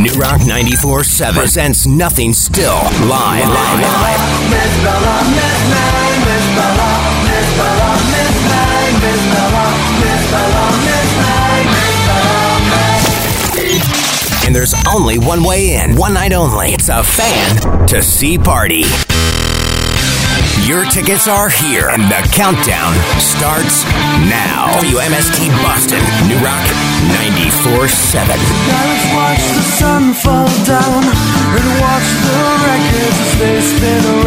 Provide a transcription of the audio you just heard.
New Rock 94 7 presents Nothing Still live. live. And there's only one way in, one night only. It's a fan to see party. Your tickets are here, and the countdown starts now. WMST Boston, New Rock 94 7. Fall down and watch the records as they spin around.